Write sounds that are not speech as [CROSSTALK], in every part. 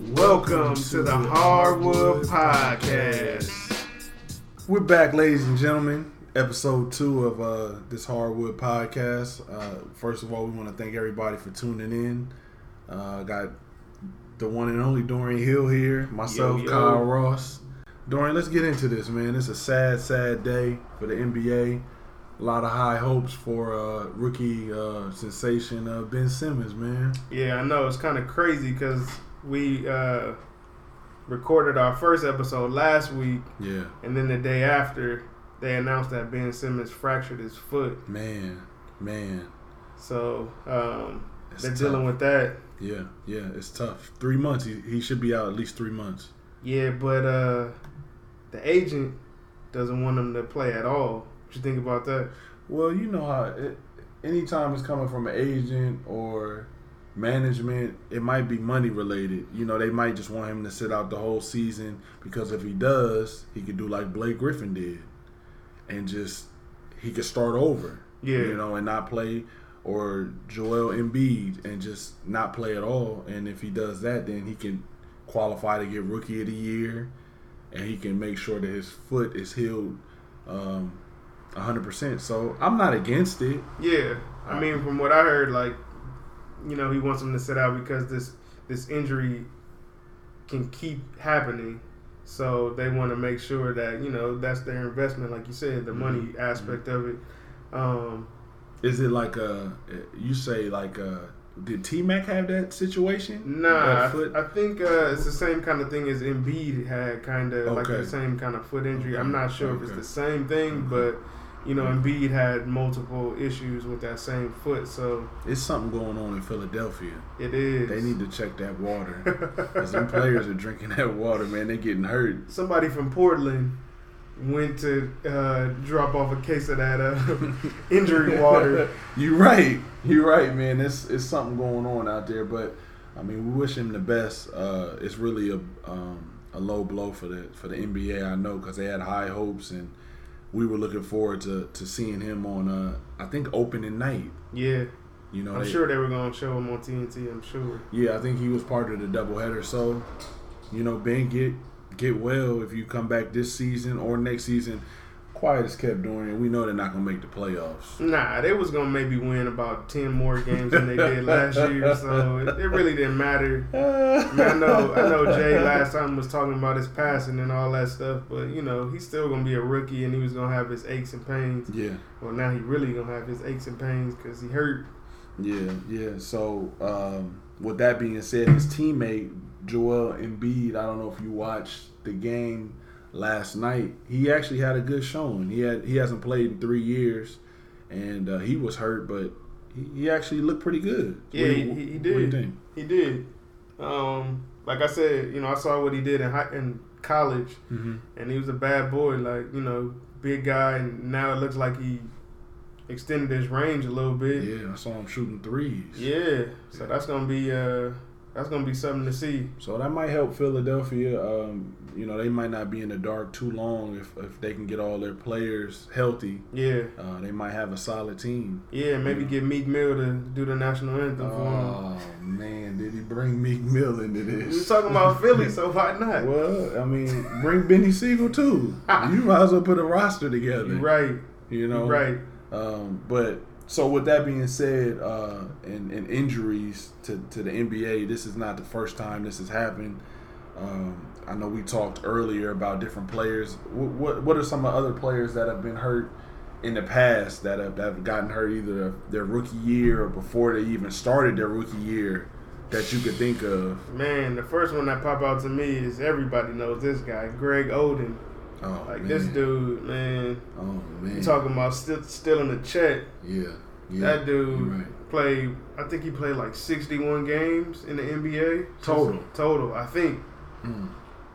Welcome to the Hardwood Podcast. We're back, ladies and gentlemen. Episode two of uh, this Hardwood Podcast. Uh, first of all, we want to thank everybody for tuning in. Uh, got the one and only Dorian Hill here, myself, Yo, yo. Kyle Ross. Dorian, let's get into this, man. It's a sad, sad day for the NBA. A lot of high hopes for uh, rookie uh, sensation uh, Ben Simmons, man. Yeah, I know it's kind of crazy because we uh, recorded our first episode last week, Yeah, and then the day after, they announced that Ben Simmons fractured his foot. man, man. So um, they're tough. dealing with that. Yeah, yeah, it's tough. Three months. He, he should be out at least three months. Yeah, but uh, the agent doesn't want him to play at all. What you think about that? Well, you know how it, anytime it's coming from an agent or management, it might be money related. You know, they might just want him to sit out the whole season because if he does, he could do like Blake Griffin did and just he could start over. Yeah. You know, and not play or Joel Embiid and just not play at all. And if he does that, then he can qualify to get rookie of the year and he can make sure that his foot is healed um, 100%. So I'm not against it. Yeah, I mean, from what I heard, like, you know, he wants him to sit out because this this injury can keep happening. So they want to make sure that you know that's their investment, like you said, the money Mhm. aspect of it. Um, Is it like a, you say like a, did T Mac have that situation? nah, I, That foot? I think uh, it's the same kind of thing as Embiid had, kind of like the same kind of foot injury. I'm not sure if it's the same thing, but you know, Embiid had multiple issues with that same foot, so It's something going on in Philadelphia. it is. They need to check that water. [LAUGHS] Because them players are drinking that water, man. They getting hurt. somebody from Portland went to uh, drop off a case of that uh, [LAUGHS] injury water. [LAUGHS] You're right. You're right, man. It's it's something going on out there, but I mean, we wish him the best. Uh, it's really a um, a low blow for the for the NBA. I know because they had high hopes and we were looking forward to, to seeing him on uh, I think opening night. Yeah, You know, I'm they- sure they were gonna show him on TNT. I'm sure. Yeah, I think he was part of the doubleheader. So, you know, Ben, get get well if you come back this season or next season. Quiet as kept Dorian. We know they're not gonna make the playoffs. Nah, they was gonna maybe win about ten more games than they did last year, so it, it really didn't matter. I, mean, I know, I know. [LAUGHS] Jay last time was talking about his passing and all that stuff, but you know he's still gonna be a rookie and he was gonna have his aches and pains. Yeah, Well, now he really gonna have his aches and pains because he hurt. yeah, yeah. So, um, with that being said, his teammate Joel Embiid. I don't know if you watched the game last night. He actually had a good showing. He had he hasn't played in three years, and uh, he was hurt, but he, he actually looked pretty good. Yeah, he, he, he What do you did. think? He did. Um, like I said, you know, I saw what he did in high, in college, Mm-hmm. and he was a bad boy. Like you know, big guy, and now it looks like he extended his range a little bit. Yeah, I saw him shooting threes. Yeah, so that's gonna be uh, that's gonna be something to see. So that might help Philadelphia. Um, you know, they might not be in the dark too long if, if they can get all their players healthy. Yeah, Uh, they might have a solid team. yeah, maybe get Meek Mill to do the national anthem for him. Oh man, did he bring Meek Mill into this? We're talking about Philly, so why not? [LAUGHS] Well, I mean, bring Beanie Sigel too. [LAUGHS] You might as well put a roster together. You right, You know, you right. Um, but so with that being said, uh, and, and injuries to, to the NBA, this is not the first time this has happened. Um, I know we talked earlier about different players. What, what what are some of the other players that have been hurt in the past that have, that have gotten hurt either their rookie year or before they even started their rookie year that you could think of? Man, the first one that pop out to me is everybody knows this guy, Greg Oden. Oh, Like man. this dude, man. Oh man, You talking about still stealing the check? yeah, yeah. that dude right. played. I think he played like sixty-one games in the NBA Total. Total, I think. Mm.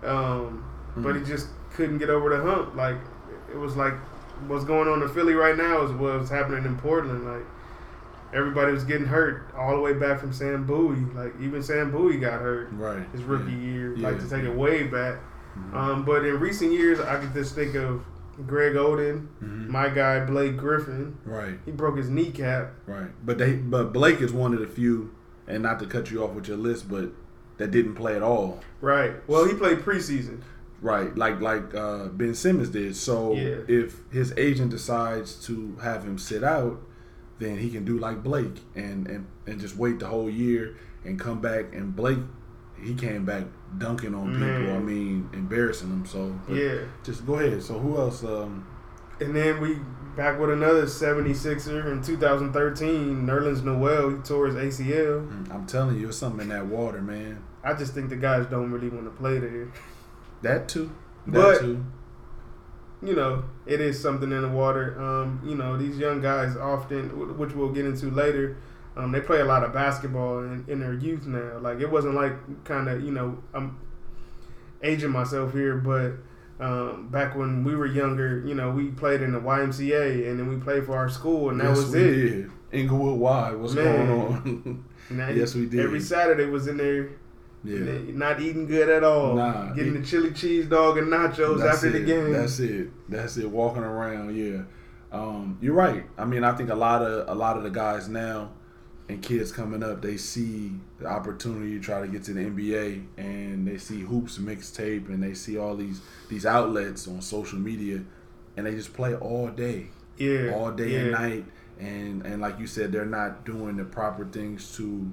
Um, but Mhm. he just couldn't get over the hump. Like it was like what's going on in Philly right now is what's happening in Portland. Like everybody was getting hurt all the way back from Sam Bowie. Like even Sam Bowie got hurt right. his rookie yeah. year. Yeah. Like to take it way back. Mhm. Um, but in recent years, I could just think of Greg Oden, Mhm. my guy Blake Griffin. Right, He broke his kneecap. right. But they, but Blake is one of the few, and not to cut you off with your list, but that didn't play at all. Right. Well, he played preseason. Right, like like uh, Ben Simmons did. So Yeah. if his agent decides to have him sit out, then he can do like Blake and, and and just wait the whole year and come back. And Blake, he came back dunking on people. I mean, embarrassing them. So Yeah. just go ahead. So who else? Um, And then we back with another 76er in 2013, Nerlens Noel. He tore his ACL. I'm telling you, it's something in that water, man. I just think the guys don't really want to play there. That too. That But- too. You know, it is something in the water. Um, you know, these young guys often, which we'll get into later, um, they play a lot of basketball in, in their youth now. Like it wasn't like kind of you know I'm aging myself here, but um, back when we were younger, you know, we played in the YMCA and then we played for our school, and that yes, was we it. did. Inglewood Y. What's Man. going on? [LAUGHS] [LAUGHS] Yes, we did. Every Saturday was in there, yeah. not eating good at all. Nah, getting he- the chili cheese dog and nachos after the it. game. That's it. That's it. Walking around, yeah. Um, you're right. I mean, I think a lot of a lot of the guys now and kids coming up, they see the opportunity to try to get to the NBA, and they see hoops mixtape, and they see all these these outlets on social media, and they just play all day, yeah, all day yeah. and night, and and like you said, they're not doing the proper things to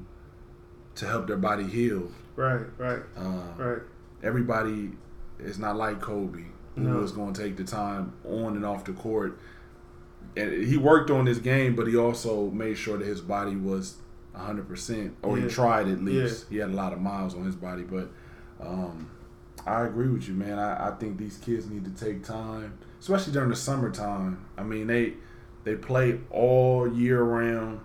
to help their body heal. Right, right, Uh, right. everybody is not like Kobe, who No. was going to take the time on and off the court. And he worked on his game, but he also made sure that his body was 100%, or Yeah. he tried at least. He had a lot of miles on his body, but um, I agree with you, man. I, I think these kids need to take time, especially during the summertime. I mean, they they play all year round,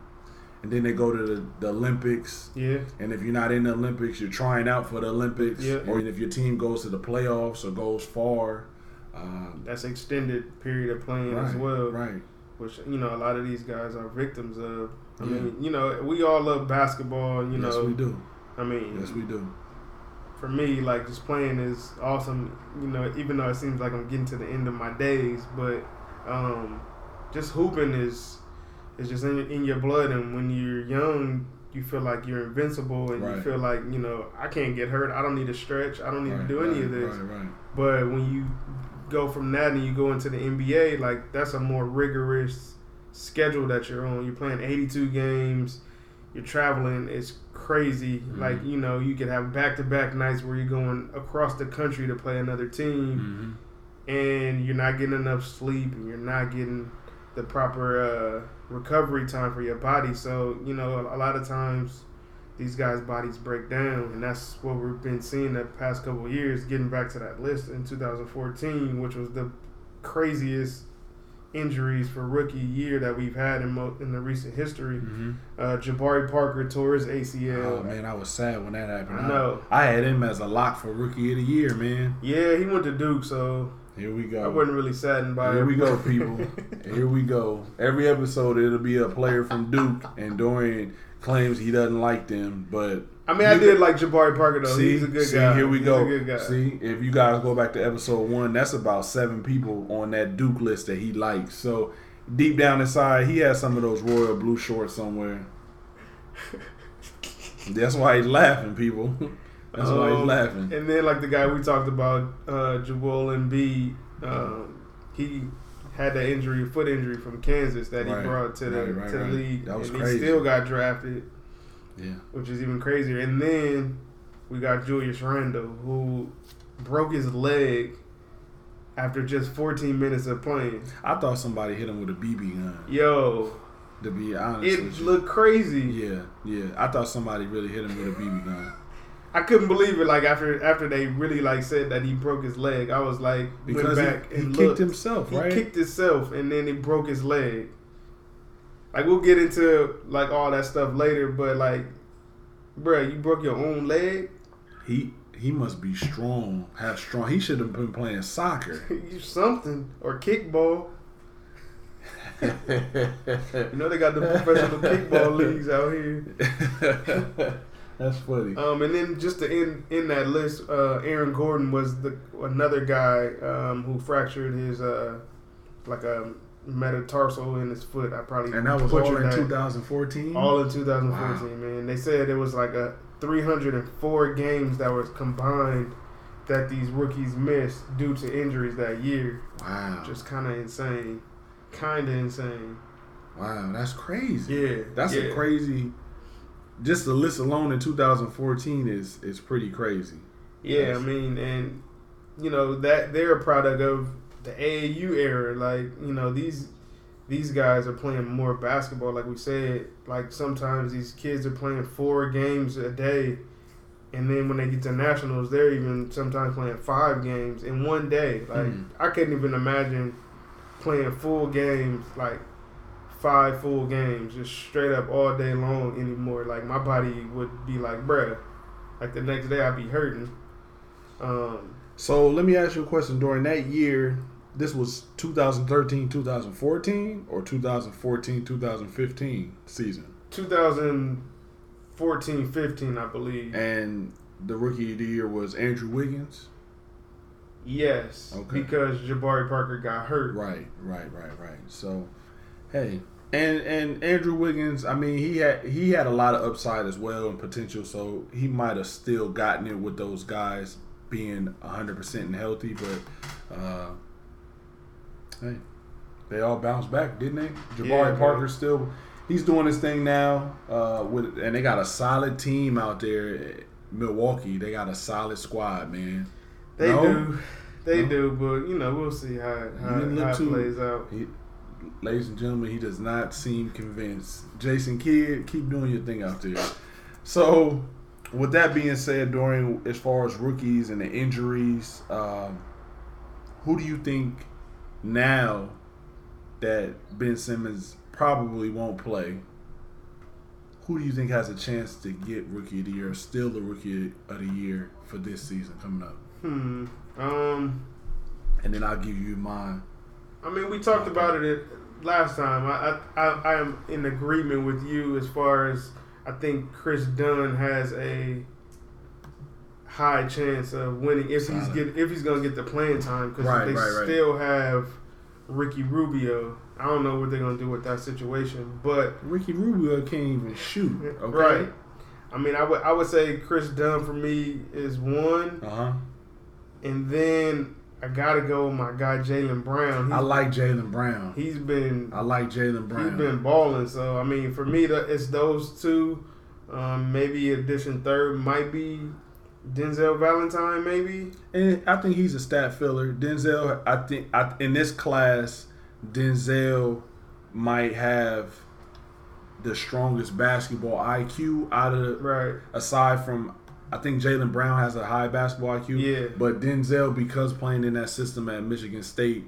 and then they go to the, the Olympics. Yeah, And if you're not in the Olympics, you're trying out for the Olympics. Yeah. Or if your team goes to the playoffs or goes far. Um, that's extended period of playing right, as well. Right. Which you know a lot of these guys are victims of. I Yeah. mean, you know, we all love basketball. You yes, know, we do. I mean, Yes, we do. for me, like just playing is awesome. You know, even though it seems like I'm getting to the end of my days, but um, just hooping is is just in, in your blood. And when you're young, you feel like you're invincible, and you feel like you know I can't get hurt. I don't need to stretch. I don't need right, to do any right, of this. Right, right. But when you go from that and you go into the NBA, like that's a more rigorous schedule that you're on. You're playing 82 games. You're traveling. It's crazy. Mhm. Like you know, you could have back-to-back nights where you're going across the country to play another team, hmm and you're not getting enough sleep, and you're not getting the proper uh, recovery time for your body. So you know, a lot of times these guys' bodies break down, and that's what we've been seeing the past couple of years. Getting back to that list in 2014, which was the craziest injuries for rookie year that we've had in mo- in the recent history. hmm Uh, Jabari Parker tore his ACL. Oh, man, I was sad when that happened. I know. I, had him as a lock for rookie of the year, man. Yeah, he went to Duke, so Here we go. I wasn't really saddened by it. Here it. we go, [LAUGHS] people. Here we go. Every episode, it'll be a player from Duke, and Dorian claims he doesn't like them, but I mean, I did like Jabari Parker though. see, He's a good see, guy. here we He's go. A good guy. See, if you guys go back to episode one, that's about seven people on that Duke list that he likes. So deep down inside, he has some of those royal blue shorts somewhere. [LAUGHS] That's why he's laughing, people. That's why he's Um, laughing. And then like the guy we talked about, uh, Joel Embiid, um, he had that injury, foot injury from Kansas that he brought to the right, right, to the right. league, That was and crazy. he still got drafted, Yeah. which is even crazier. And then we got Julius Randle, who broke his leg after just 14 minutes of playing. I thought somebody hit him with a BB gun. Yo, To be honest it looked crazy. Yeah, yeah. I thought somebody really hit him with a BB gun. I couldn't believe it. Like after after they really like said that he broke his leg, I was like Because went back he, he and kicked looked. himself, He right? kicked himself and then he broke his leg. Like we'll get into like all that stuff later, but like, bruh, you broke your own leg. he he must be strong. Have strong. He should have been playing soccer. [LAUGHS] something or kickball. [LAUGHS] You know they got the professional kickball leagues out here. [LAUGHS] That's funny. Um, and then just to end in that list, uh, Aaron Gordon was the another guy um, who fractured his uh, like a metatarsal in his foot. I probably And that was all in 2014. All in 2014, man. They said it was like a 304 games that was combined that these rookies missed due to injuries that year. wow, Just kind of insane. Kind of insane. wow, that's crazy. Yeah. That's yeah. a crazy. Just the list alone in 2014 is is pretty crazy. Yeah, I mean, and you know that they're a product of the AAU era. Like you know these these guys are playing more basketball. Like we said, like sometimes these kids are playing four games a day, and then when they get to nationals, they're even sometimes playing five games in one day. Like Hmm. I couldn't even imagine playing full games like five full games just straight up all day long anymore. Like my body would be like, bruh. Like the next day I'd be hurting. Um, So let me ask you a question. During that year, this was 2013, 2014, or 2014, 2015 season, 2014, 15, I believe. and the rookie of the year was Andrew Wiggins. Yes, Okay. because Jabari Parker got hurt. Right, right, right, right. So, hey, and and Andrew Wiggins, I mean, he had he had a lot of upside as well and potential. So he might have still gotten it with those guys being hundred percent and healthy. But uh, hey, they all bounced back, didn't they? Jabari Yeah, Parker still. He's doing his thing now, uh, with and they got a solid team out there. Milwaukee, they got a solid squad, man. They No? do. They No? do, but you know, we'll see how, how, how it too- plays out. He, ladies and gentlemen, he does not seem convinced. Jason Kidd, keep doing your thing out there. So, with that being said, during as far as rookies and the injuries, um, who do you think now that Ben Simmons probably won't play? Who do you think has a chance to get rookie of the year, still the rookie of the year for this season coming up? Hmm. Um. And then I'll give you mine. I mean, we talked about it last time. I, I I am in agreement with you as far as I think Kris Dunn has a high chance of winning if he's get if he's gonna get the playing time because Right, they right, right. still have Ricky Rubio. I don't know what they're gonna do with that situation, but Ricky Rubio can't even shoot. Okay? right. I mean, I would I would say Kris Dunn for me is one, Uh huh. and then I gotta go with my guy Jaylen Brown. He's, I like Jaylen Brown. he's been I like Jaylen Brown. He's been balling, so I mean, for me, the, it's those two. Um, maybe addition third might be Denzel Valentine, maybe. and I think he's a stat filler. Denzel, I think I, in this class, Denzel might have the strongest basketball IQ out of Right. aside from. I think Jaylen Brown has a high basketball IQ. Yeah. But Denzel, because playing in that system at Michigan State,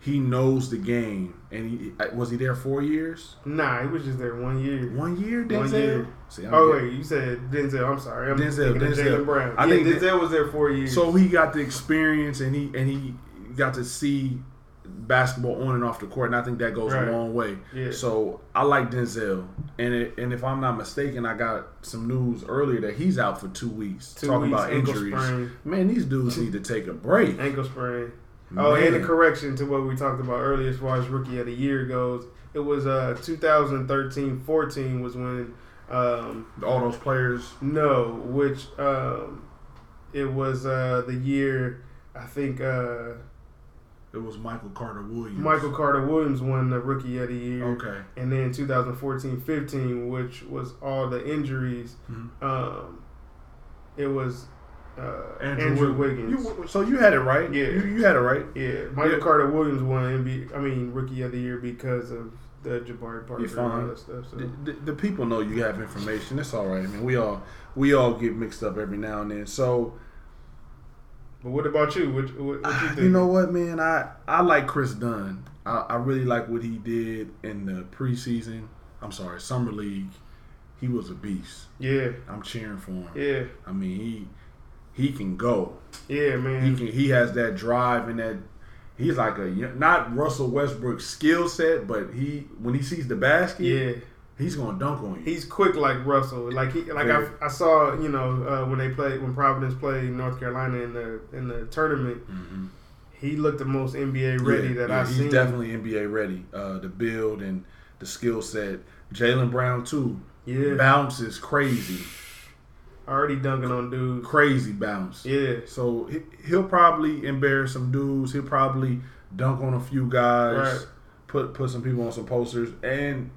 he knows the game. And he was he there four years? Nah, he was just there one year. One year, Denzel. One year. See, Oh wait, you said Denzel. I'm sorry. I'm Denzel, Denzel. Brown. I yeah, think Denzel was there four years. So he got the experience and he and he got to see basketball on and off the court, and I think that goes Right. a long way. Yeah. So I like Denzel, and it, and if I'm not mistaken, I got some news earlier that he's out for two weeks. Two Talking weeks, about ankle injuries, sprain. man, these dudes need to take a break. ankle sprain. Oh, and a correction to what we talked about earlier as far as rookie of the year goes. It was uh 2013-14 was when um all those players. No, which um, it was uh, the year I think uh, It was Michael Carter Williams. Michael Carter Williams won the Rookie of the Year. Okay. And then 2014-15, which was all the injuries. Mhm. Um, it was uh, Andrew, Wig- Wiggins. You, so you had it right. Yeah. You, you had it right. yeah, Michael Yeah. Carter Williams won. I mean, Rookie of the Year because of the Jabari Parker and all that stuff. So. The, the, the people know you have information. It's all right. I mean, we all we all get mixed up every now and then. So But what about you? What, what, what you ah, think? you know what, man? I I like Kris Dunn. I, I really like what he did in the preseason. I'm sorry, summer league. He was a beast. Yeah, I'm cheering for him. yeah, I mean, he he can go. yeah, man. He can. He has that drive and that. He's like a not Russell Westbrook skill set, but he when he sees the basket, yeah. He's gonna dunk on you. He's quick like Russell. Like he, like I, I saw, you know, uh, when they played when Providence played North Carolina in the in the tournament, Mhm. he looked the most NBA ready Yeah, that yeah, I've he's seen. definitely NBA ready. Uh, the build and the skill set. Jaylen Brown too. yeah, Bounce is crazy, already dunking on dudes. crazy bounce. Yeah, So he, he'll probably embarrass some dudes. He'll probably dunk on a few guys. Right. Put put some people on some posters. And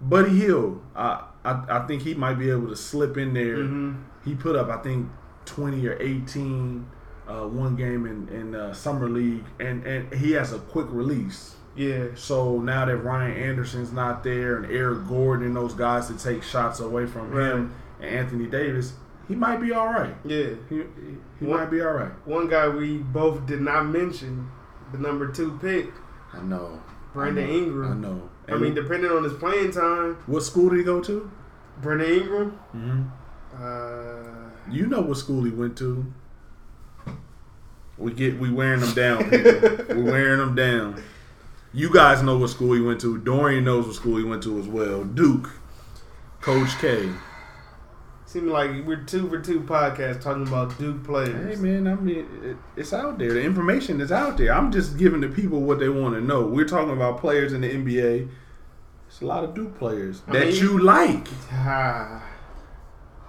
Buddy Hield, I, I I think he might be able to slip in there. hmm He put up I think twenty or eighteen uh, one game in in uh, summer league, and and he has a quick release. yeah, So now that Ryan Anderson's not there and Eric Gordon and those guys to take shots away from him and Anthony Davis, he might be all right. yeah. He, he, What- might be all right. One guy we both did not mention, the number two pick, I know. Brandon I know, Ingram. I know. I mean, depending on his playing time, what school did he go to? Brandon Ingram. Mm-hmm. Uh, You know what school he went to. We get we wearing them down. [LAUGHS] People. we wearing them down. You guys know what school he went to. Dorian knows what school he went to as well. Duke. Coach K. seems like we're two for two podcasts talking about Duke players. Hey man, I mean it's out there. The information is out there. I'm just giving the people what they want to know. We're talking about players in the NBA. It's a lot of Duke players I that mean- you like. [SIGHS]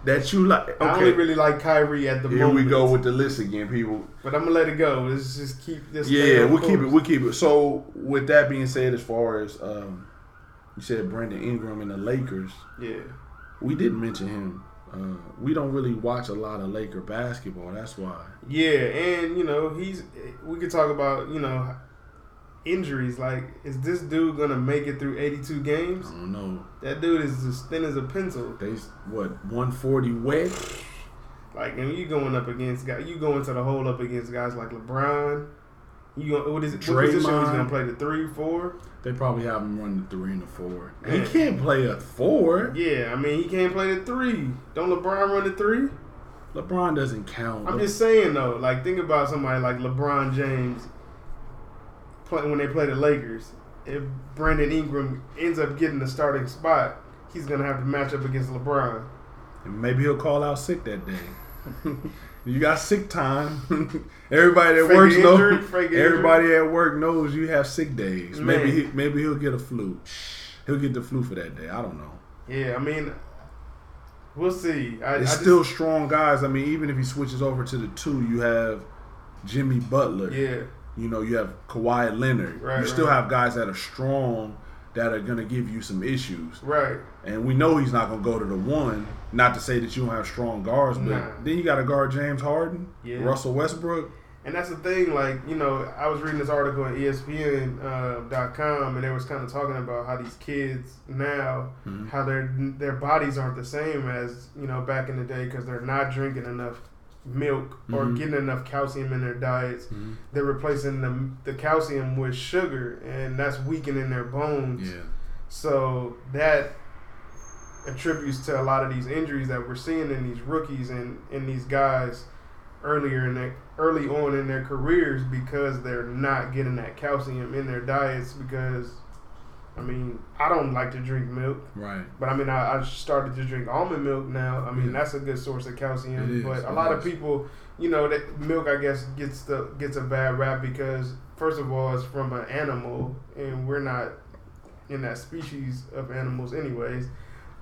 That you like. I only Okay, really like Kyrie at the here moment. Here we go with the list again, people. But I'm gonna let it go. Let's just keep this. Yeah, we'll keep it. We'll keep it. So, with that being said, as far as um, you said, Brandon Ingram and the Lakers, Yeah, we didn't mention him. Uh, we don't really watch a lot of Laker basketball. That's why. yeah, and you know he's. We could talk about you know injuries. Like, is this dude gonna make it through 82 games? I don't know. That dude is as thin as a pencil. They what 140 wet. Like, and you going up against guys, you going to the hole up against guys like LeBron. You going what is it? What position he's gonna play? The three, four? They probably have him run the three and the four. Man. He can't play a four. Yeah, I mean he can't play the three. Don't LeBron run the three? LeBron doesn't count. I'm just saying though. Like, think about somebody like LeBron James. Play, when they play the Lakers, if Brandon Ingram ends up getting the starting spot, he's gonna have to match up against LeBron. And maybe he'll call out sick that day. [LAUGHS] you got sick time. [LAUGHS] everybody that Fake works knows. fake injury. Everybody at work knows you have sick days. Maybe he, maybe he'll get a flu. He'll get the flu for that day. I don't know. Yeah, I mean, we'll see. I, I It's just- still strong guys. I mean, even if he switches over to the two, you have Jimmy Butler. yeah, You know, you have Kawhi Leonard. Right, you still right. have guys that are strong that are gonna give you some issues. right. And we know he's not gonna go to the one. Not to say that you don't have strong guards, but Nah. then you got to guard James Harden, Yeah. Russell Westbrook. And that's the thing, like, you know, I was reading this article on ESPN.com, uh, dot com, and they was kind of talking about how these kids now, Mhm. how their their bodies aren't the same as, you know, back in the day because they're not drinking enough milk or Mhm. getting enough calcium in their diets. They're replacing the, the calcium with sugar, and that's weakening their bones. Yeah, So that attributes to a lot of these injuries that we're seeing in these rookies and in these guys earlier in their early on in their careers because they're not getting that calcium in their diets because I mean I don't like to drink milk right. but I mean I, I started to drink almond milk now I mean Yeah. that's a good source of calcium It is, but a lot of people you know that milk I guess gets the gets a bad rap because first of all it's from an animal and we're not in that species of animals anyways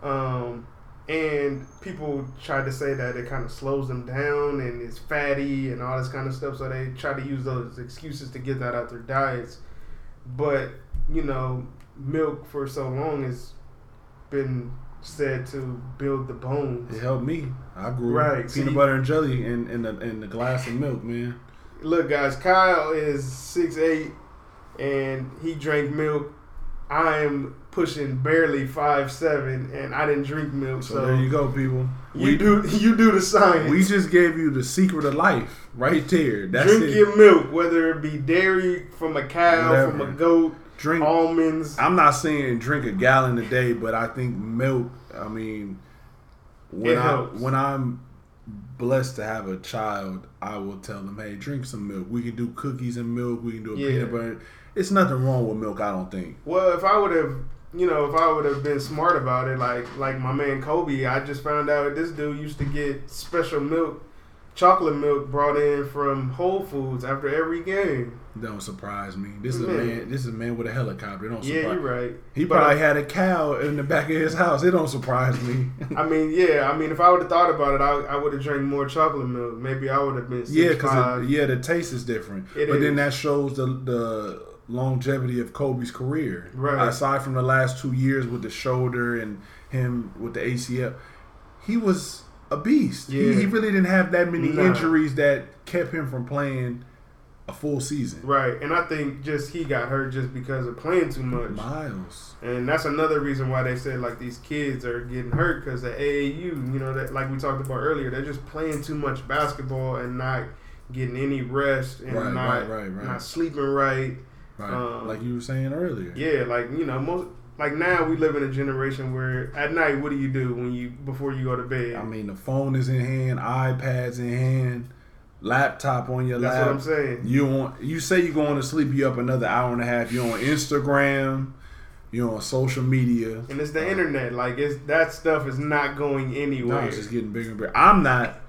um, and people try to say that it kind of slows them down and it's fatty and all this kind of stuff so they try to use those excuses to get that out their diets but you know milk for so long has been said to build the bones It helped me. I grew Right, peanut see- butter and jelly in in the in the glass of milk, man. look guys kyle is six eight and he drank milk i am pushing barely five seven and i didn't drink milk So, so, there you go, people. you we do you do the science we just gave you the secret of life right there. That's drink it. your milk whether it be dairy from a cow from a goat drink. almonds I'm not saying drink a gallon a day, but I think milk. I mean, when I when I'm blessed to have a child, I will tell them, "Hey, drink some milk. We can do cookies and milk. We can do a Yeah. peanut butter. It's nothing wrong with milk. I don't think. Well, if I would have, you know, if I would have been smart about it, like like my man Kobe, I just found out this dude used to get special milk chocolate milk brought in from Whole Foods after every game. Don't surprise me. This is Man. a mm-hmm. man. This is a man with a helicopter. It don't Yeah, surprise. you're right. He But probably I- had a cow in the back of his house. It don't surprise me. [LAUGHS] I mean, yeah. I mean, if I would have thought about it, I, I would have drank more chocolate milk. Maybe I would have been yeah, because yeah, the taste is different. It but then that shows the the longevity of Kobe's career. Right. Aside from the last two years with the shoulder and him with the ACL, he was a beast. He, Yeah. he really didn't have that many Nah. injuries that kept him from playing a full season. Right, and I think just he got hurt just because of playing too much. Miles. And that's another reason why they said like these kids are getting hurt because the AAU, you know, that like we talked about earlier, they're just playing too much basketball and not getting any rest and Right, not right, right, right. not sleeping right. Right. Um, like you were saying earlier. Yeah, like you know, most like now we live in a generation where at night, what do you do when you before you go to bed? I mean, the phone is in hand, iPads in hand, laptop on your lap. that's lap. what I'm saying. You want you say you're going to sleep, you up another hour and a half. You're on Instagram, you're on social media. And it's the internet. Like it's that stuff is not going anywhere. No, it's just getting bigger and bigger. I'm not,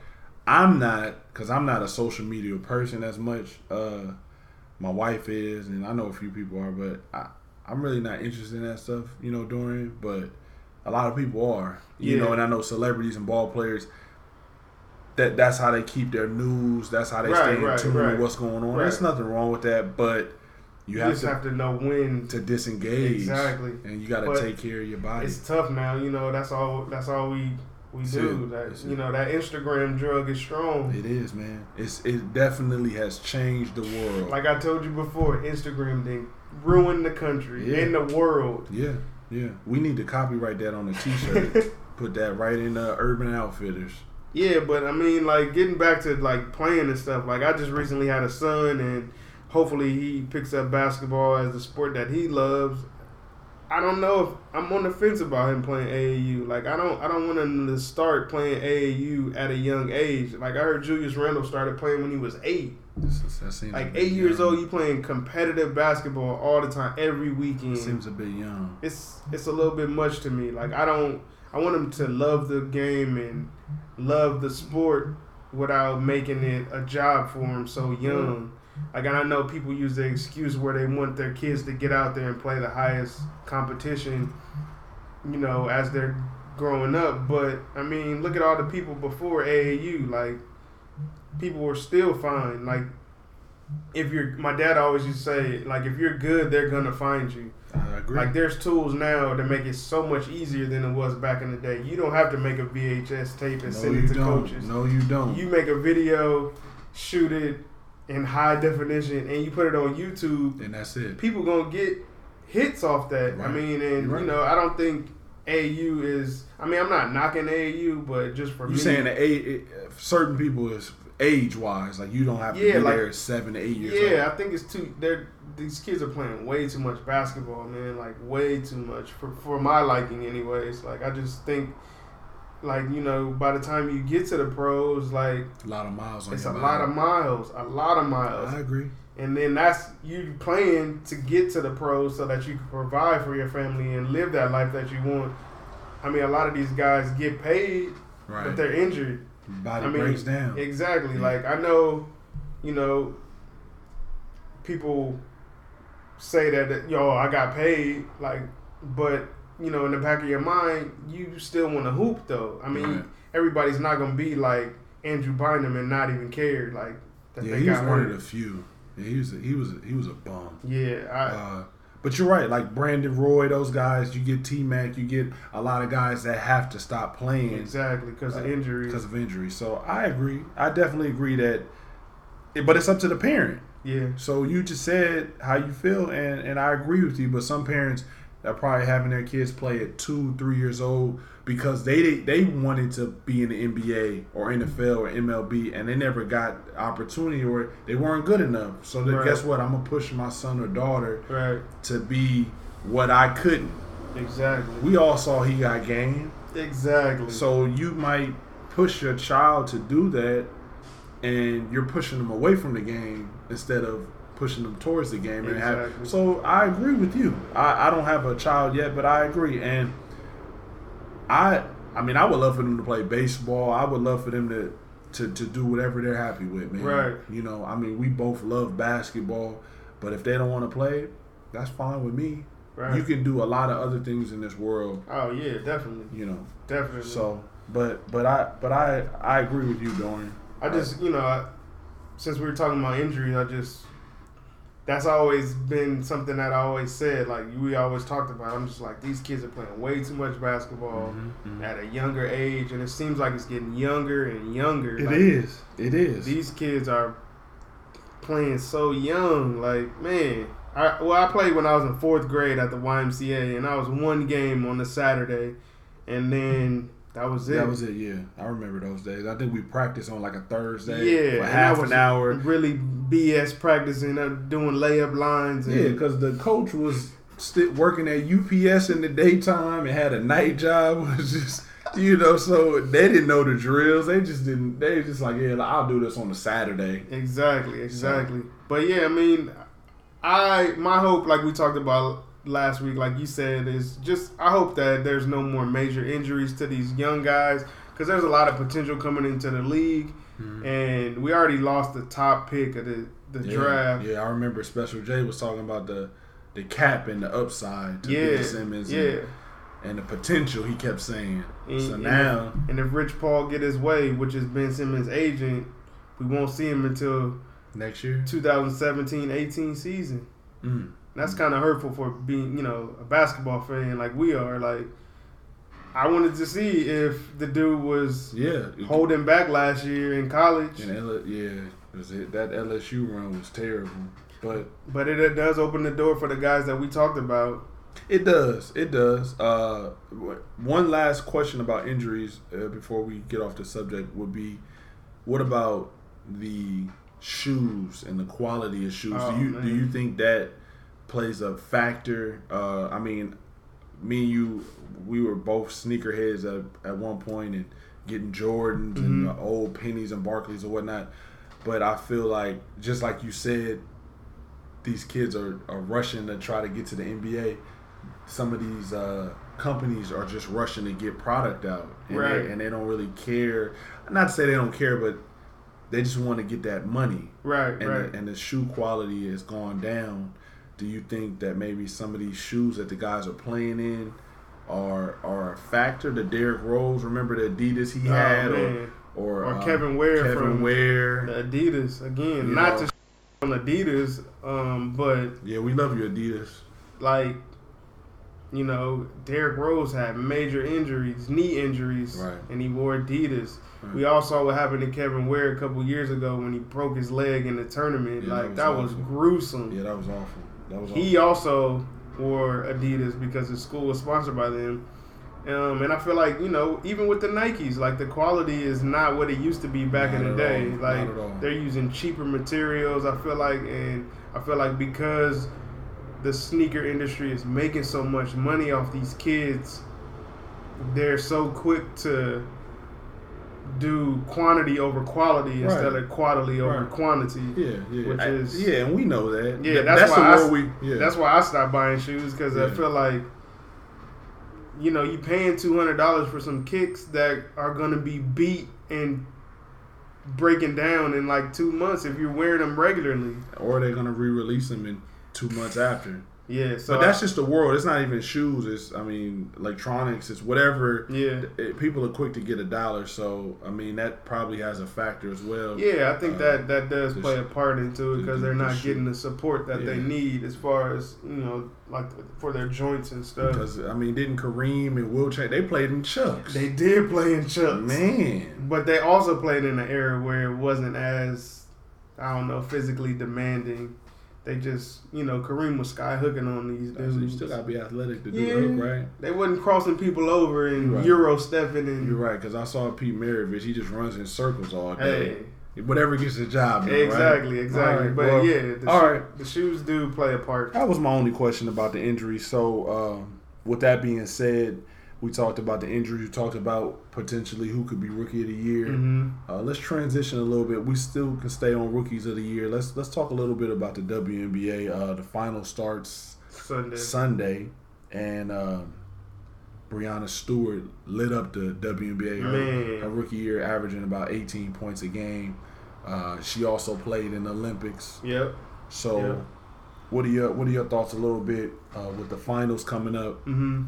I'm not, because I'm not a social media person as much. Uh, my wife is, and I know a few people are, but I, I'm really not interested in that stuff. You know, Dorian. But a lot of people are. You Yeah. know, and I know celebrities and ball players. That that's how they keep their news. That's how they Right, stay in right, tune right. with what's going on. There's nothing wrong with that, but you you have just to have to know when. to disengage. Exactly. And you got to take care of your body. It's tough now. You know that's all. That's all we we That's do. That you know that Instagram drug is strong. It is, man. It's it definitely has changed the world. Like I told you before, Instagram did ruin the country Yeah. and the world. yeah, yeah. We need to copyright that on a T-shirt. [LAUGHS] Put that right in uh, Urban Outfitters. Yeah, but I mean, like getting back to like playing and stuff. Like I just recently had a son, and hopefully he picks up basketball as the sport that he loves. I don't know if I'm on the fence about him playing AAU. Like I don't, I don't want him to start playing AAU at a young age. Like I heard Julius Randle started playing when he was eight. Seems Like eight years young. old, you playing competitive basketball all the time, every weekend. Seems a bit young. it's it's a little bit much to me. Like I don't I want them to love the game and love the sport without making it a job for them so mm. young. Like I know people use the excuse where they want their kids to get out there and play the highest competition, you know, as they're growing up. But I mean, look at all the people before AAU. Like people were still fine. Like if you're, my dad always used to say, like if you're good, they're gonna find you. I agree. Like there's tools now to make it so much easier than it was back in the day. You don't have to make a VHS tape and no, send it to don't. coaches. No, you don't. You make a video, shoot it in high definition, and you put it on YouTube. and that's it. People gonna get hits off that. I mean, and right. you know, I don't think AU is. I mean, I'm not knocking AU, but just for You me, saying that a, certain people is age wise, like you don't have to Yeah, be like- there at seven to eight years Yeah, old. I think it's too. They're these kids are playing way too much basketball, man. Like way too much for for my liking, anyways. Like I just think, like you know, by the time you get to the pros, like A lot of miles on it's a lot of miles, a lot of miles, I agree. And then that's you playing to get to the pros so that you can provide for your family and live that life that you want. I mean, a lot of these guys get paid, Right. but they're injured. body I mean, breaks down. Exactly. Yeah. Like I know, you know, people say that, yo, I got paid, like, but you know, in the back of your mind, you still want to hoop though. I mean, Right. everybody's not gonna be like Andrew Bynum and not even care like that yeah, they he was got one hurt. of the few. Yeah, he was a, he was a, he was a bum. yeah, I, Uh, but you're right. Like Brandon Roy, those guys. You get T Mac. You get a lot of guys that have to stop playing exactly because of uh, injuries. because of injury. So I agree. I definitely agree that. But it's up to the parent. yeah, So you just said how you feel, and, and I agree with you. But some parents are probably having their kids play at two, three years old because they they wanted to be in the NBA or NFL or MLB, and they never got opportunity or they weren't good enough. So then Right. guess what? I'm gonna push my son or daughter right, to be what I couldn't. exactly, We all saw he got game, exactly. so you might push your child to do that, and you're pushing them away from the game instead of pushing them towards the game. And have, so I agree with you. I, I don't have a child yet, but I agree, and I I mean I would love for them to play baseball. I would love for them to to, to do whatever they're happy with, man. Right. You know, I mean, we both love basketball, but if they don't want to play, that's fine with me. Right. You can do a lot of other things in this world, oh yeah, definitely, you know. definitely. So, but but I but I I agree with you, Dorian. I just, you know, I, since we were talking about injuries, I just that's always been something that I always said. Like we always talked about. I'm just like these kids are playing way too much basketball Mhm, mhm. at a younger age, and it seems like it's getting younger and younger. It Like, is. It is. These kids are playing so young. Like man, I well I played when I was in fourth grade at the YMCA, and I was one game on a Saturday, and then that was it. That was it. Yeah, I remember those days. I think we practiced on like a Thursday Yeah, for half an hour. Really BS practicing, uh, doing layup lines. And, Yeah, because the coach was still working at UPS in the daytime and had a night job. [LAUGHS] It was just you know, so they didn't know the drills. They just didn't. They just like, yeah, I'll do this on a Saturday. Exactly, exactly. But yeah, I mean, I my hope, like we talked about last week, like you said, is just I hope that there's no more major injuries to these young guys because there's a lot of potential coming into the league, and we already lost the top pick of the the Yeah, draft. Yeah, I remember Special J was talking about the the cap and the upside to Yeah, Ben Simmons. yeah. And, and the potential he kept saying. And, so and now, if, and if Rich Paul get his way, which is Ben Simmons' agent, we won't see him until next year, 2017-18 season. mm. That's kind of hurtful for being, you know, a basketball fan like we are. Like, I wanted to see if the dude was yeah, holding back last year in college, And L- yeah, it, that LSU run was terrible, but but it, it does open the door for the guys that we talked about. it does, it does. Uh, one last question about injuries uh, before we get off the subject would be, what about the shoes and the quality of shoes? Oh, do you man. do you think that plays a factor? Uh, I mean, me and you, we were both sneakerheads at, at one point and getting Jordans and Mhm. the old pennies and Barkleys and whatnot. But I feel like, just like you said, these kids are, are rushing to try to get to the NBA. Some of these uh, companies are just rushing to get product out, and, Right. they, and they don't really care. Not to say they don't care, but they just want to get that money, Right, and right. the, and the shoe quality has gone down. Do you think that maybe some of these shoes that the guys are playing in are are a factor? The Derrick Rose, remember the Adidas he Oh, had, or or, Or uh, Kevin Ware Kevin from Ware. The Adidas again, You not know. to on Adidas, um, but Yeah, we love you, Adidas. like you know, Derrick Rose had major injuries, knee injuries, Right. and he wore Adidas. Right. We all saw what happened to Kevin Ware a couple years ago when he broke his leg in the tournament. Yeah, like that that was was, gruesome. Yeah, that was awful. He awful. also wore Adidas because his school was sponsored by them. Um, and I feel like you know, even with the Nikes, like the quality is not what it used to be back Not in the day. all. Like Not at all. they're using cheaper materials. I feel like, and I feel like because the sneaker industry is making so much money off these kids, they're so quick to do quantity over quality Right. instead of quality over Right. quantity. Yeah, yeah, Which I- is- yeah, and we know that. Yeah, Th- that's the why I world we. Yeah, That's why I stopped buying shoes because I feel like, you know, you paying two hundred dollars for some kicks that are gonna be beat and breaking down in like two months if you're wearing them regularly. or they're gonna re-release them in two months after. Yeah, so but that's just the world. It's not even shoes. It's I mean electronics. It's whatever. yeah, It- people are quick to get a dollar, so I mean that probably has a factor as well. yeah. I think Uh, that that does play sh- a part into it because the- they're the not getting the support that they need as far as you know, like for their joints and stuff. Because I mean, didn't Kareem and Wilt Chamberlain they played in Chucks? They did play in Chucks, man. But they also played in an era where it wasn't as, I don't know, physically demanding. They just, you know, Kareem was sky hooking on these So you still gotta be athletic to do Yeah. hook, right? They wasn't crossing people over and right. Euro stepping and You're right, because I saw Pete Maravich. He just runs in circles all Hey, day. Whatever gets the job done. right? exactly, exactly. But well, yeah, the, all shoe- right. the shoes do play a part. That was my only question about the injury. So, um, with that being said, we talked about the injury. We talked about potentially who could be rookie of the year. hmm Uh, let's transition a little bit. We still can stay on rookies of the year. Let's let's talk a little bit about the WNBA. Uh, the final starts Sunday. Sunday, and um, Breanna Stewart lit up the WNBA her, Man. her rookie year, averaging about 18 points a game. Uh, she also played in the Olympics. Yep. So, Yeah. what are your what are your thoughts a little bit uh, with the finals coming up? Mm-hmm.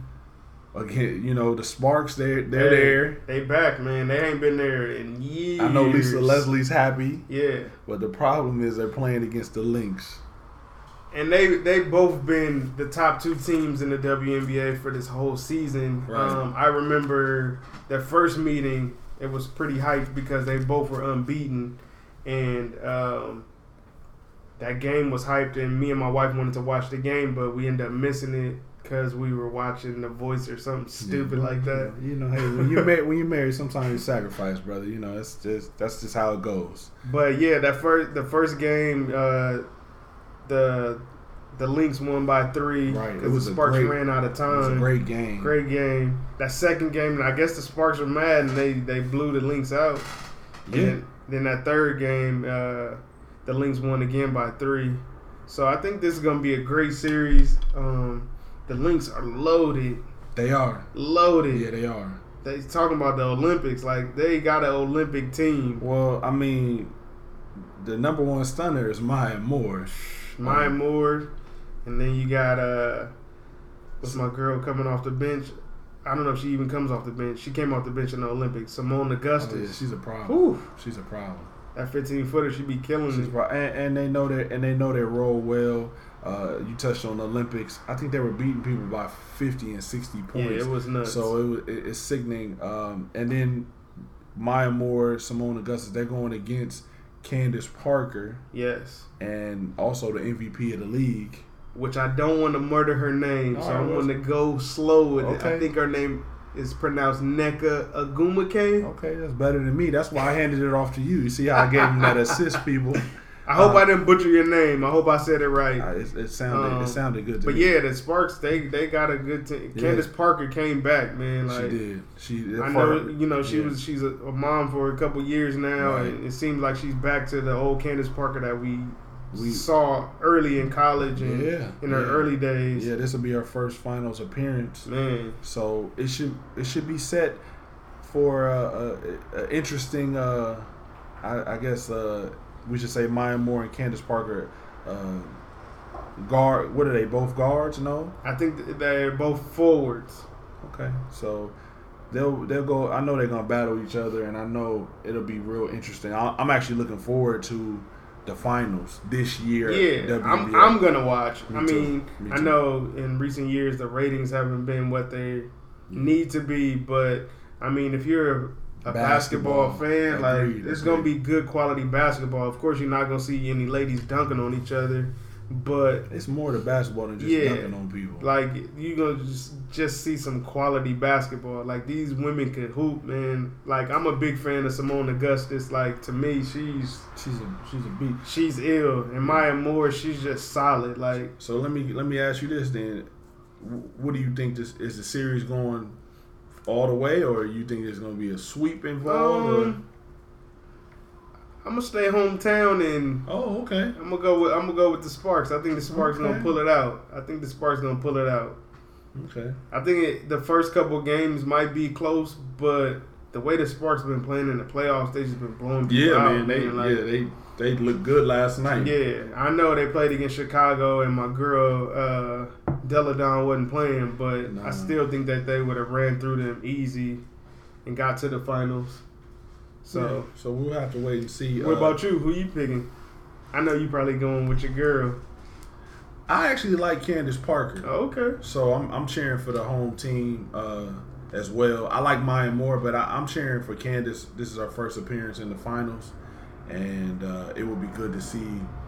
Again, you know the Sparks they're they're Hey, there. They back, man. They ain't been there in years. I know Lisa Leslie's happy, Yeah. but the problem is they're playing against the Lynx. And they they both been the top two teams in the WNBA for this whole season. Right. Um, I remember their first meeting. It was pretty hyped because they both were unbeaten, and um, that game was hyped. And me and my wife wanted to watch the game, but we ended up missing it because we were watching The Voice or something stupid like that. You know, hey, when you marry, when you marry, sometimes you sacrifice, brother. You know, that's just that's just how it goes. But yeah, that first the first game, uh, the the Lynx won by three because was the Sparks great- ran out of It time. was a great game. Great game. That second game, I guess the Sparks were mad and they, they blew the Lynx out. Yeah. then, then that third game, uh, the Lynx won again by three. So I think this is gonna be a great series. Um, the Lynx are loaded, They are. loaded. Yeah, they are. They talking about the Olympics, like they got an Olympic team. Well, I mean, the number one stunner is Maya Moore. Maya Um, Moore, and then you got uh, what's my girl coming off the bench? I don't know if she even comes off the bench. She came off the bench in the Olympics. Seimone Oh, yeah, Augustus. she's a problem. Whew, She's a problem. that 15 footer, she be killing She's it. pro- and, and they know that and they know their role well. Uh, you touched on the Olympics. I think they were beating people by fifty and sixty points. Yeah, it was nuts. So it was, it, it's sickening. Um, and then Maya Moore, Seimone Augustus, they're going against Candace Parker yes, and also the MVP of the league. which I don't want to murder her name, so Alright, I'm going to go slow with it. I think her name is pronounced Nneka Ogwumike. Okay, that's better than me. That's why I handed it off to you. You see how I gave him that assist, people. [LAUGHS] I hope Uh, I didn't butcher your name. I hope I said it right. Uh, it, it sounded Um, it sounded good to But me. yeah, the Sparks they they got a good team. Yeah. Candace Parker came back, man. Like she did. She. I know, you know, she yeah. was she's a, a mom for a couple years now, Right. and it seems like she's back to the old Candace Parker that we, We- saw early in college and Yeah, in her early days. Yeah, this will be her first finals appearance. Man, So it should it should be set for uh, a, a interesting. Uh, I, I guess uh, we should say Maya Moore and Candace Parker. Uh, guard. What are they? Both guards? No. I think they're both forwards. Okay. So they'll they'll go. I know they're gonna battle each other, and I know it'll be real interesting. I, I'm actually looking forward to the finals this year. Yeah, I'm, I'm gonna watch. Me I too. mean, Me I know in recent years the ratings haven't been what they need to be, but I mean, if you're a basketball, Basketball. fan, like Agreed, it's gonna be good quality basketball. Of course, you're not gonna see any ladies dunking on each other, but It's more to basketball than just Yeah. dunking on people. like you gonna just just see some quality basketball. Like these women can hoop, man. Like I'm a big fan of Seimone Augustus. Like to me, she's she's a she's a beat. she's ill, and Maya Moore, she's just solid. Like So let me let me ask you this then: What do you think this is the series going all the way, or you think there's going to be a sweep involved? Um, I'm gonna stay hometown and? Oh, okay. I'm gonna go with I'm gonna go with the Sparks. I think the Sparks Okay. gonna pull it out. I think the Sparks gonna pull it out. Okay. I think it, the first couple games might be close, but the way the Sparks been playing in the playoffs, they just been blowing people Yeah, out. man. They like, yeah they they looked good last night. yeah, I know they played against Chicago, and my girl uh, Delle Donne wasn't playing, but Nah. I still think that they would have ran through them easy and got to the finals. So. Yeah. so we'll have to wait and see. What Uh, about you? Who you picking? I know you probably going with your girl. I actually like Candace Parker. Oh, okay. So I'm, I'm cheering for the home team uh, as well. I like Maya Moore, but I, I'm cheering for Candace. This is our first appearance in the finals, and uh, it would be good to see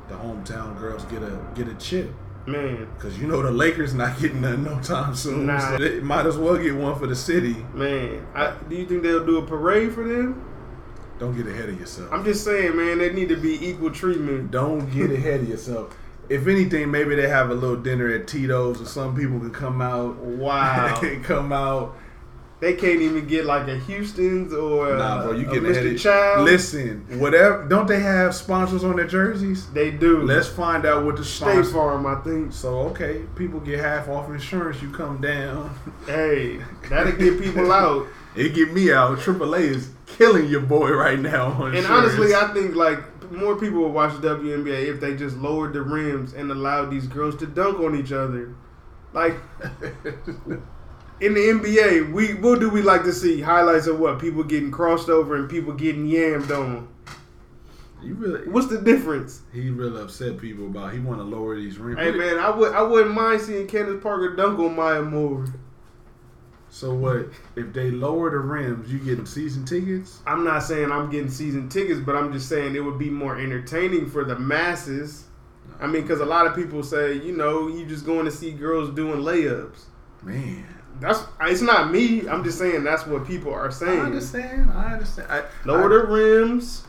the hometown girls get a get a chip. Man, Cause you know the Lakers not getting none no time soon. Nah. So they might as well get one for the city. man. I, do you think they'll do a parade for them? Don't get ahead of yourself. I'm just saying, man. They need to be equal treatment. Don't get [LAUGHS] ahead of yourself. If anything, maybe they have a little dinner at Tito's, or some people can come out. Wow. [LAUGHS] come out They can't even get like a Houston's or Nah, bro, you a getting Mr. Child. Listen, whatever. Don't they have sponsors on their jerseys? They do. Let's find out what the State sponsor. Farm, I think. So okay, people get half off insurance. You come down. Hey, that'll get people out. [LAUGHS] It get me out. AAA is killing your boy right now. On And insurance. honestly, I think like more people would watch WNBA if they just lowered the rims and allowed these girls to dunk on each other. Like [LAUGHS] in the NBA, we what do we like to see? Highlights of what? People getting crossed over and people getting yammed on. you really, What's the difference? he really upset people about. He want to lower these rims. Hey man, I would I wouldn't mind seeing Candace Parker dunk on Maya Moore. So what? If they lower the rims, you getting season tickets? I'm not saying I'm getting season tickets, but I'm just saying it would be more entertaining for the masses. I mean, because a lot of people say, you know, you just going to see girls doing layups. Man, That's it's not me. I'm just saying that's what people are saying. I understand. I understand. I, Lower I, the rims.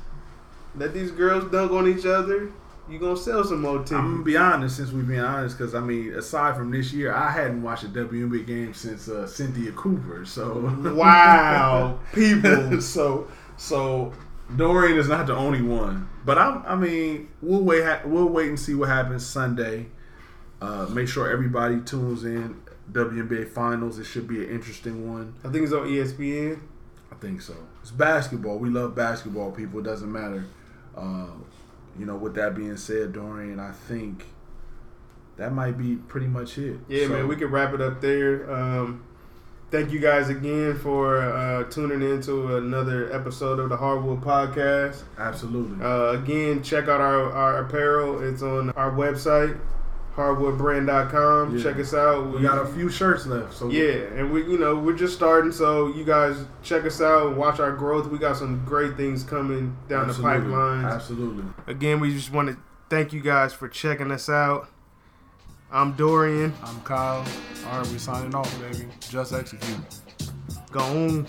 Let these girls dunk on each other. You gonna sell some more tickets? I'm gonna be honest, since we've been honest, because I mean, aside from this year, I hadn't watched a WNBA game since uh, Cynthia Cooper. So [LAUGHS] wow, [LAUGHS] people. so so Dorian is not the only one, but I'm. I mean, we'll wait. We'll wait and see what happens Sunday. Uh, make sure everybody tunes in. WNBA finals. It should be an interesting one. I think it's on ESPN. I think so. It's basketball. We love basketball. People. It doesn't matter. Uh, you know. With that being said, Dorian, I think that might be pretty much it. Yeah, So, man, we could wrap it up there. Um, thank you guys again for uh, tuning in to another episode of the Hardwood Podcast. absolutely. Uh, again, check out our, our apparel. It's on our website, hardwoodbrand.com. Yeah. Check us out. we got a few shirts left. So Yeah, and we you know we're just starting, so you guys check us out and watch our growth. We got some great things coming down absolutely. the pipeline. Absolutely. Again, we just want to thank you guys for checking us out. I'm Dorian. I'm Kyle. All right, we signing off, baby. Just execute. Go on.